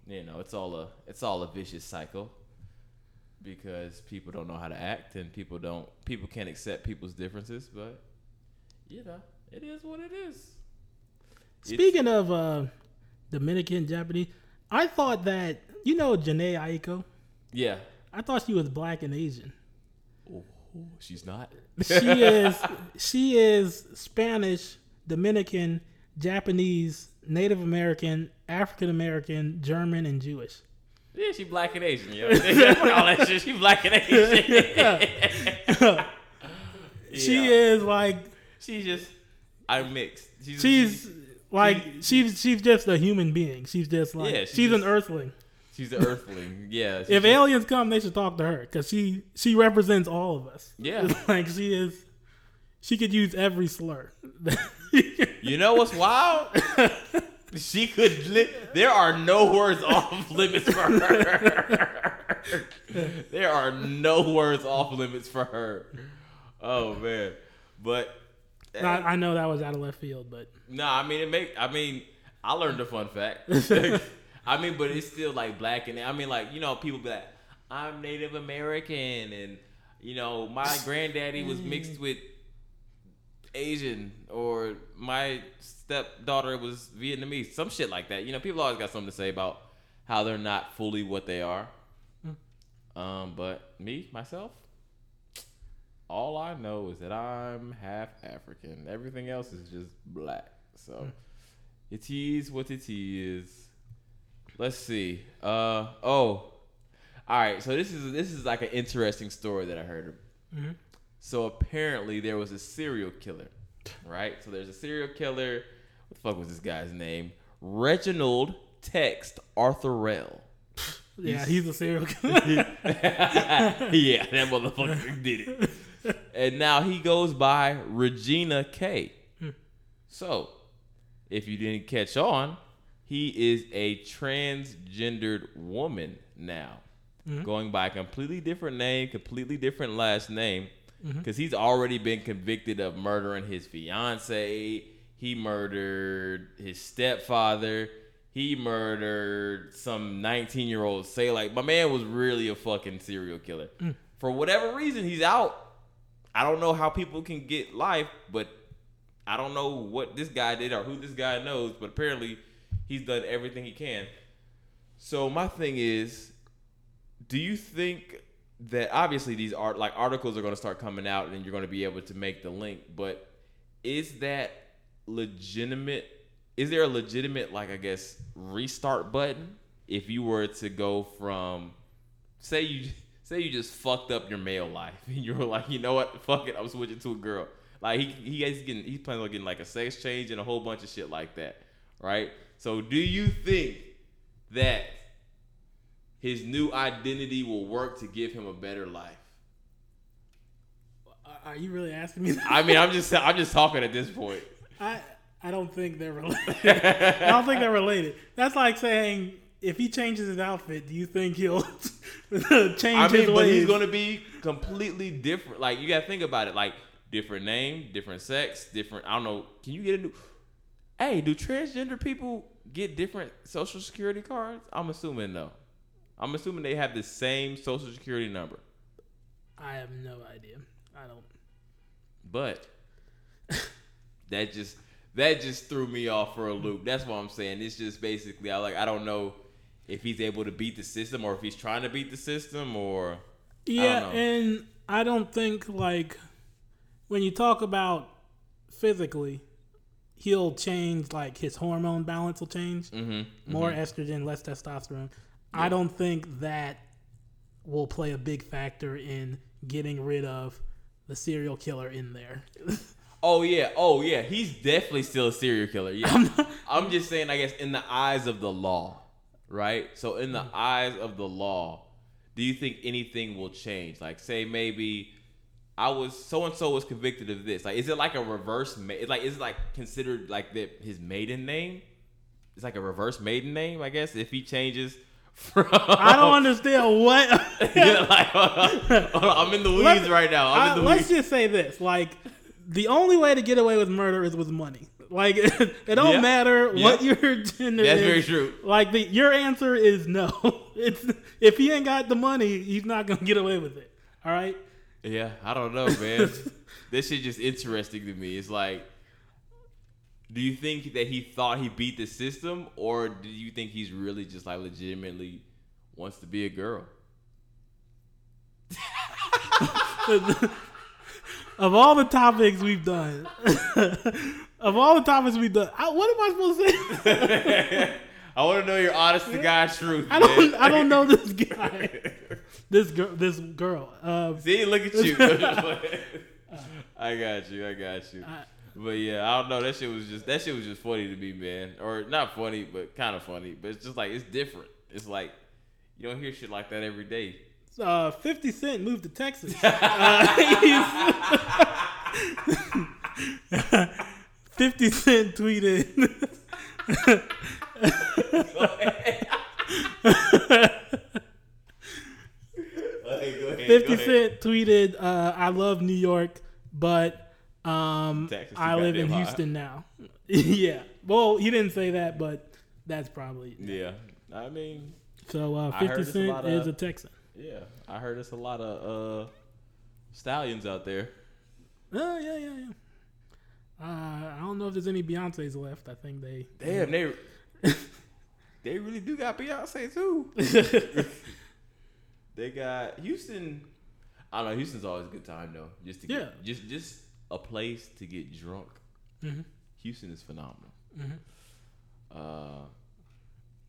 A: you know, it's all a it's all a vicious cycle because people don't know how to act and people don't people can't accept people's differences. But you know, it is what it is. It's-
B: Speaking of uh, Dominican, Japanese, I thought that, you know, Jhené Aiko?
A: yeah,
B: I thought she was black and Asian.
A: oh, she's not.
B: She is <laughs> she is Spanish, Dominican, Japanese, Native American, African American, German, and Jewish.
A: Yeah, she black and Asian, yo. <laughs> All that shit. She black and Asian. <laughs> <laughs>
B: She
A: Yeah.
B: is like
A: She's just I'm mixed. She's
B: she's like she's she's just a human being. She's just like
A: Yeah,
B: she's,
A: she's
B: an earthling.
A: she's an earthling. Yeah. she's
B: If
A: just-
B: aliens come, they should talk to her because she she represents all of us.
A: Yeah.
B: like she is. She could use every slur. <laughs>
A: You know what's wild? she could. Li- there are no words off <laughs> limits for her. <laughs> there are no words off limits for her. Oh man, but
B: I, eh. I know that was out of left field, but
A: no, I mean it make. I mean, I learned a fun fact. I mean, but it's still like black and I mean, like you know, people be like, I'm Native American, and you know, my granddaddy was mixed mm. with Asian, or my stepdaughter was Vietnamese, some shit like that. You know, people always got something to say about how they're not fully what they are. Um, but me myself, all I know is that I'm half African. Everything else is just black. So it is what it is. Let's see. Uh oh. All right. So this is this is like an interesting story that I heard.
B: Mhm.
A: So apparently there was a serial killer, right? So there's a serial killer. What the fuck was this guy's name? Reginald Text Arthurell.
B: yeah, he's a serial <laughs> killer. <laughs>
A: yeah, that motherfucker did it. And now he goes by Regina K. So, if you didn't catch on, he is a transgendered woman now, mm-hmm. going by a completely different name, completely different last name, Mm-hmm. because he's already been convicted of murdering his fiance. He murdered his stepfather. He murdered some 19 year old say like my man was really a fucking serial killer. Mm. For whatever reason, he's out. I don't know how people can get life, but I don't know what this guy did or who this guy knows, but apparently he's done everything he can. So my thing is, do you think that obviously these art like articles are going to start coming out and you're going to be able to make the link, but is that legitimate? Is there a legitimate like I guess restart button if you were to go from say you say you just fucked up your male life <laughs> and you were like, you know what, fuck it, I'm switching to a girl. Like he he he's getting he's planning on getting like a sex change and a whole bunch of shit like that, right? So do you think that his new identity will work to give him a better life?
B: Are you really asking me? That?
A: I mean, I'm just <laughs> I'm just talking at this point.
B: I I don't think they're related. <laughs> <laughs> I don't think they're related. That's like saying if he changes his outfit, do you think he'll change
A: I
B: his
A: mean, but
B: ways?
A: he's gonna be completely different. Like you gotta think about it. Like different name, different sex, different. I don't know. Can you get a new? Hey, do transgender people get different social security cards? I'm assuming no. I'm assuming they have the same social security number.
B: I have no idea. I don't.
A: But <laughs> that just that just threw me off for a loop. That's what I'm saying. It's just basically I like I don't know if he's able to beat the system or if he's trying to beat the system or
B: Yeah,
A: know.
B: and I don't think like when you talk about physically, he'll change like his hormone balance will change.
A: Mm-hmm.
B: More estrogen, less testosterone. I don't think that will play a big factor in getting rid of the serial killer in there. <laughs>
A: Oh yeah, oh yeah, he's definitely still a serial killer. Yeah, I'm, just saying, I guess in the eyes of the law, right? So in the
B: Mm.
A: eyes of the law, do you think anything will change? Like, say maybe I was so and so was convicted of this. Like, is it like a reverse? Ma- like is it like considered like the, his maiden name? It's like a reverse maiden name, I guess. If he changes from,
B: I don't understand what. <laughs>
A: Yeah, like, I'm in the weeds
B: Let-
A: right now.
B: I- let's
A: weeds.
B: just say this: like, the only way to get away with murder is with money. Like, <laughs> it don't
A: Yeah.
B: matter what your gender
A: That's
B: is.
A: very true.
B: Like, the your answer is no. <laughs> It's if he ain't got the money, he's not gonna get away with it. All right.
A: Yeah, I don't know, man. this shit just interesting to me. It's like, do you think that he thought he beat the system, or do you think he's really just like legitimately wants to be a girl? <laughs>
B: of all the topics we've done, <laughs> of all the topics we've done, I, what am I supposed to say? <laughs>
A: I want to know your honest to God truth.
B: I don't.
A: man.
B: I don't know this guy. This girl. This girl. Uh,
A: See, look at you. I got you. I got you. But yeah, I don't know. That shit was just that shit was just funny to me, man. Or not funny, but kind of funny. But it's just like it's different. It's like you don't hear shit like that every day.
B: uh, Fifty Cent moved to Texas. <laughs> Uh, <laughs> Fifty Cent tweeted.
A: Okay, go ahead. <laughs>
B: Fifty. Cent tweeted, uh, "I love New York, but um,
A: Texas,
B: I live in
A: goddamn high."
B: Houston now." <laughs> yeah. Well, he didn't say that, but that's probably
A: Yeah, I mean,
B: so. Uh, Fifty
A: Cent a lot
B: is a Texan.
A: yeah. I heard it's a lot of uh stallions out there.
B: Oh yeah, yeah, yeah. Uh, I don't know if there's any Beyonces left. I think they.
A: Damn, they <laughs> they really do got Beyonce too. <laughs> they got Houston. I don't know. Houston's always a good time though. Just to get,
B: Yeah.
A: just just a place to get drunk.
B: Mhm.
A: Houston is phenomenal.
B: Mhm.
A: Uh,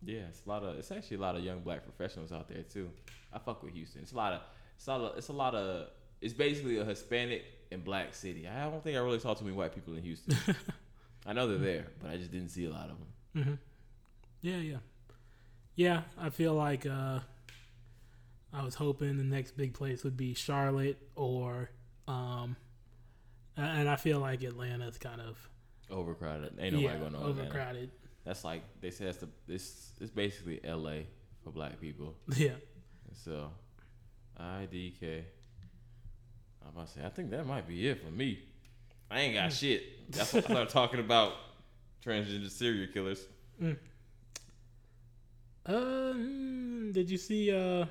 A: yeah, it's a lot of. It's actually a lot of young black professionals out there too. I fuck with Houston. It's a lot of. It's a lot of. It's a lot of. It's basically a Hispanic and black city. I don't think I really saw too many white people in Houston. <laughs> I know they're there, but I just didn't see a lot of them.
B: hmm Yeah, yeah, yeah. I feel like uh, I was hoping the next big place would be Charlotte or, um, and I feel like Atlanta's kind of
A: Overcrowded. Ain't nobody
B: yeah
A: going to Atlanta.
B: overcrowded.
A: That's like they say that's the this it's basically L.A. for black people. <laughs>
B: Yeah,
A: So, IDK. I'm about to say I think that might be it for me. I ain't got shit. That's what I started <laughs> talking about transgender serial killers.
B: Uh, mm, did you see uh,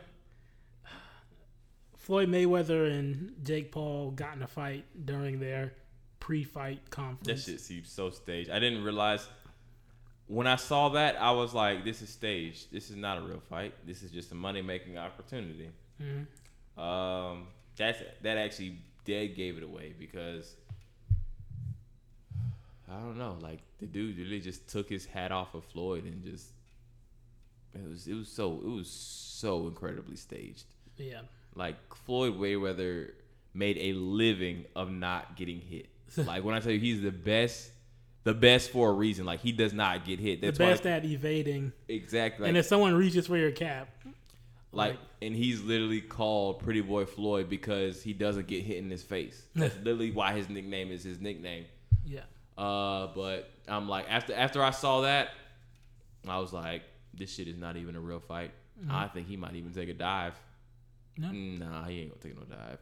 B: Floyd Mayweather and Jake Paul got in a fight during their pre-fight conference.
A: That shit seems so staged. I didn't realize when I saw that I was like, this is staged. This is not a real fight. This is just a money making opportunity.
B: Mhm.
A: Um, that's that actually dead gave it away because I don't know, like the dude really just took his hat off of Floyd and just it was it was so it was so incredibly staged.
B: Yeah,
A: Like Floyd Mayweather made a living of not getting hit. <laughs> like when I tell you he's the best, the best for a reason. Like he does not get hit.
B: the best
A: why,
B: at evading.
A: exactly.
B: and if someone reaches for your cap,
A: like, and he's literally called Pretty Boy Floyd because he doesn't get hit in his face. <laughs> That's literally why his nickname is his nickname.
B: yeah,
A: Uh, but I'm like after after I saw that, I was like, this shit is not even a real fight. I think he might even take a dive.
B: No?
A: Nah, he ain't gonna take no dive.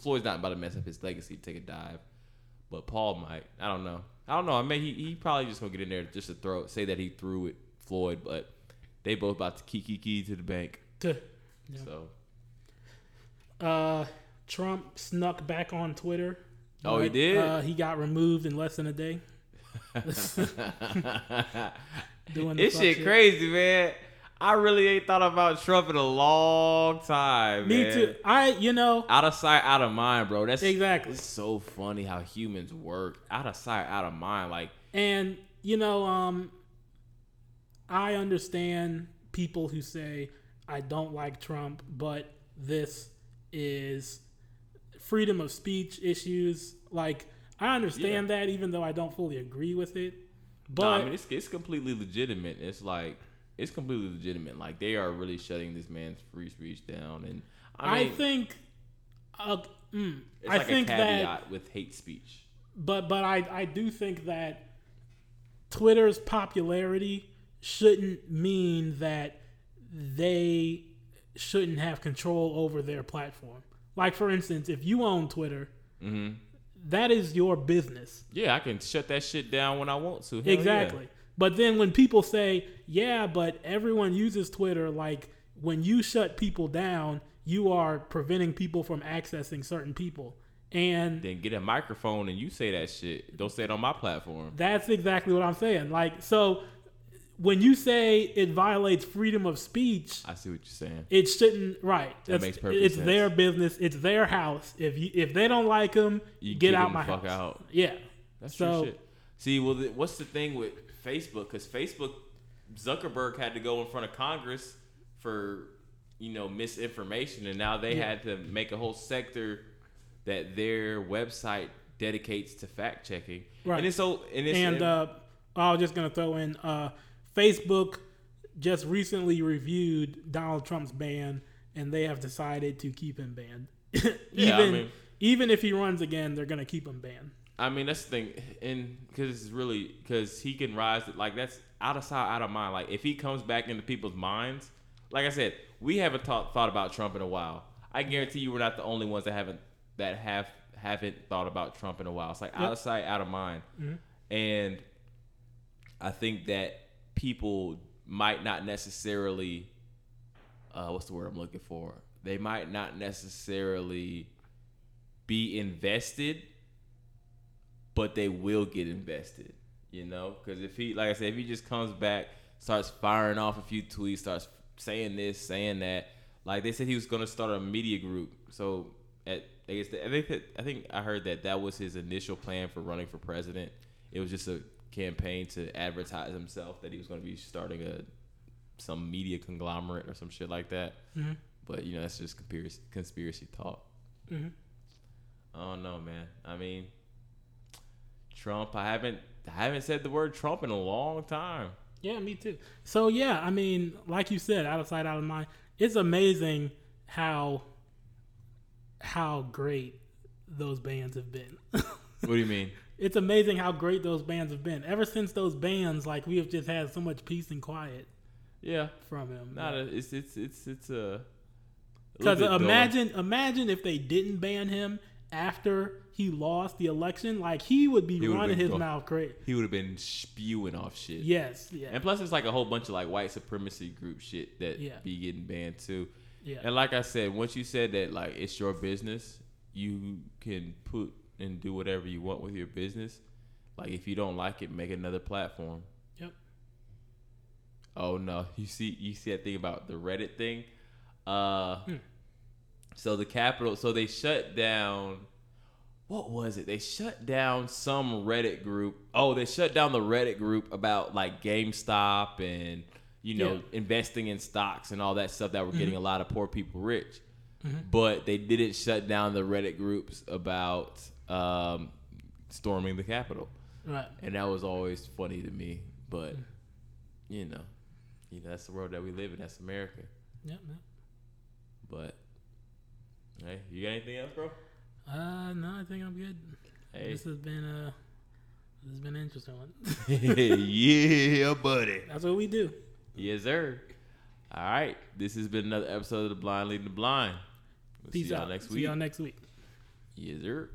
A: Floyd's not about to mess up his legacy to take a dive. But Paul might. I don't know. I don't know. I mean, he he probably just gonna get in there just to throw say that he threw it Floyd, but they both about to key key key to the bank.
B: Tuh.
A: So
B: Uh, Trump snuck back on Twitter.
A: Oh, he did?
B: Uh, he got removed in less than a day. <laughs> <laughs> Doing
A: this
B: fuck
A: shit crazy, man. I really ain't thought about Trump in a long time.
B: Me
A: man.
B: too. I, you know,
A: Out of sight, out of mind, bro. That's
B: Exactly.
A: It's so funny how humans work. Out of sight, out of mind. Like
B: And you know, um, I understand people who say I don't like Trump, but this is freedom of speech issues. Like I understand that, even though I don't fully agree with it. But
A: No, I mean, it's, it's completely legitimate. It's like it's completely legitimate. Like they are really shutting this man's free speech down, and I,
B: I, think, uh, mm, I
A: like
B: think
A: a
B: that,
A: with hate speech.
B: but but I I do think that Twitter's popularity shouldn't mean that they shouldn't have control over their platform. Like for instance, if you own Twitter,
A: hmm
B: that is your business.
A: Yeah, I can shut that shit down when I want to. Hell yeah.
B: But then when people say, "Yeah, but everyone uses Twitter," like when you shut people down, you are preventing people from accessing certain people. And
A: Then get a microphone and you say that shit. Don't say it on my platform.
B: That's exactly what I'm saying. Like, so when you say it violates freedom of speech,
A: I see what you're saying.
B: it shouldn't. Right?
A: That makes perfect
B: It's
A: sense.
B: their business. It's their house. If you if they don't like them,
A: You
B: get
A: kick
B: out my
A: fuck
B: house.
A: out.
B: Yeah.
A: That's
B: So-
A: true shit. See, well, the, what's the thing with Facebook? Because Facebook, Zuckerberg had to go in front of Congress for you know misinformation, and now they
B: Yeah.
A: had to make a whole sector that their website dedicates to fact checking.
B: Right.
A: And it's so and it's
B: And uh, I was just gonna throw in uh, Facebook just recently reviewed Donald Trump's ban, and they have decided to keep him banned. even <laughs>
A: Yeah, I mean-
B: even if he runs again, they're gonna keep him banned.
A: I mean, that's the thing, and because it's really because he can rise. Like that's out of sight, out of mind. Like if he comes back into people's minds, like I said, we haven't thought thought about Trump in a while. I guarantee you, we're not the only ones that haven't that have haven't thought about Trump in a while. It's like out of sight, out of mind, and I think that people might not necessarily. Uh, what's the word I'm looking for? They might not necessarily be invested but they will get invested. You know, because if he, like I said, if he just comes back, starts firing off a few tweets, starts saying this, saying that, like they said he was going to start a media group. So at I guess the, I think that, I think I heard that that was his initial plan for running for president. It was just a campaign to advertise himself that he was going to be starting a some media conglomerate or some shit like that.
B: Mhm.
A: But you know, that's just conspiracy conspiracy talk.
B: Mhm.
A: I don't know, man. I mean, Trump. I haven't I haven't said the word Trump in a long time.
B: Yeah, me too. So yeah, I mean, like you said, out of sight, out of mind. It's amazing how how great those bands have been. <laughs>
A: What do you mean?
B: it's amazing how great those bands have been. Ever since those bands, like we have just had so much peace and quiet
A: Yeah,
B: from him.
A: not a, it's it's it's it's a.
B: Because
A: bit dull.
B: imagine, imagine if they didn't ban him after he lost the election, like he would be
A: He
B: running his
A: go-
B: mouth crazy.
A: he would have been spewing off shit.
B: Yes, yeah,
A: And plus, it's like a whole bunch of like white supremacy group shit that
B: Yeah.
A: be getting banned too.
B: yeah.
A: And like I said, once you said that like it's your business, you can put and do whatever you want with your business. Like if you don't like it, make another platform.
B: Yep.
A: Oh no, <laughs> you see you see that thing about the Reddit thing? Uh
B: Hmm.
A: So the Capitol so they shut down what was it? They shut down some Reddit group. Oh, they shut down the Reddit group about like GameStop and you know
B: Yeah.
A: investing in stocks and all that stuff that were getting a lot of poor people rich.
B: Mhm.
A: But they didn't shut down the Reddit groups about um, storming the Capitol,
B: Right.
A: and that was always funny to me. But you know, you know that's the world that we live in. That's America.
B: Yep. yep.
A: But hey, you got anything else, bro?
B: Uh, no, I think I'm good.
A: Hey,
B: This has been a this has been an interesting one. <laughs> <laughs>
A: yeah, buddy.
B: That's what we do.
A: Yes, sir. All right, this has been another episode of the Blind Leading the Blind. We'll
B: Peace
A: see y'all
B: out.
A: next week.
B: See y'all next week.
A: Yes, sir.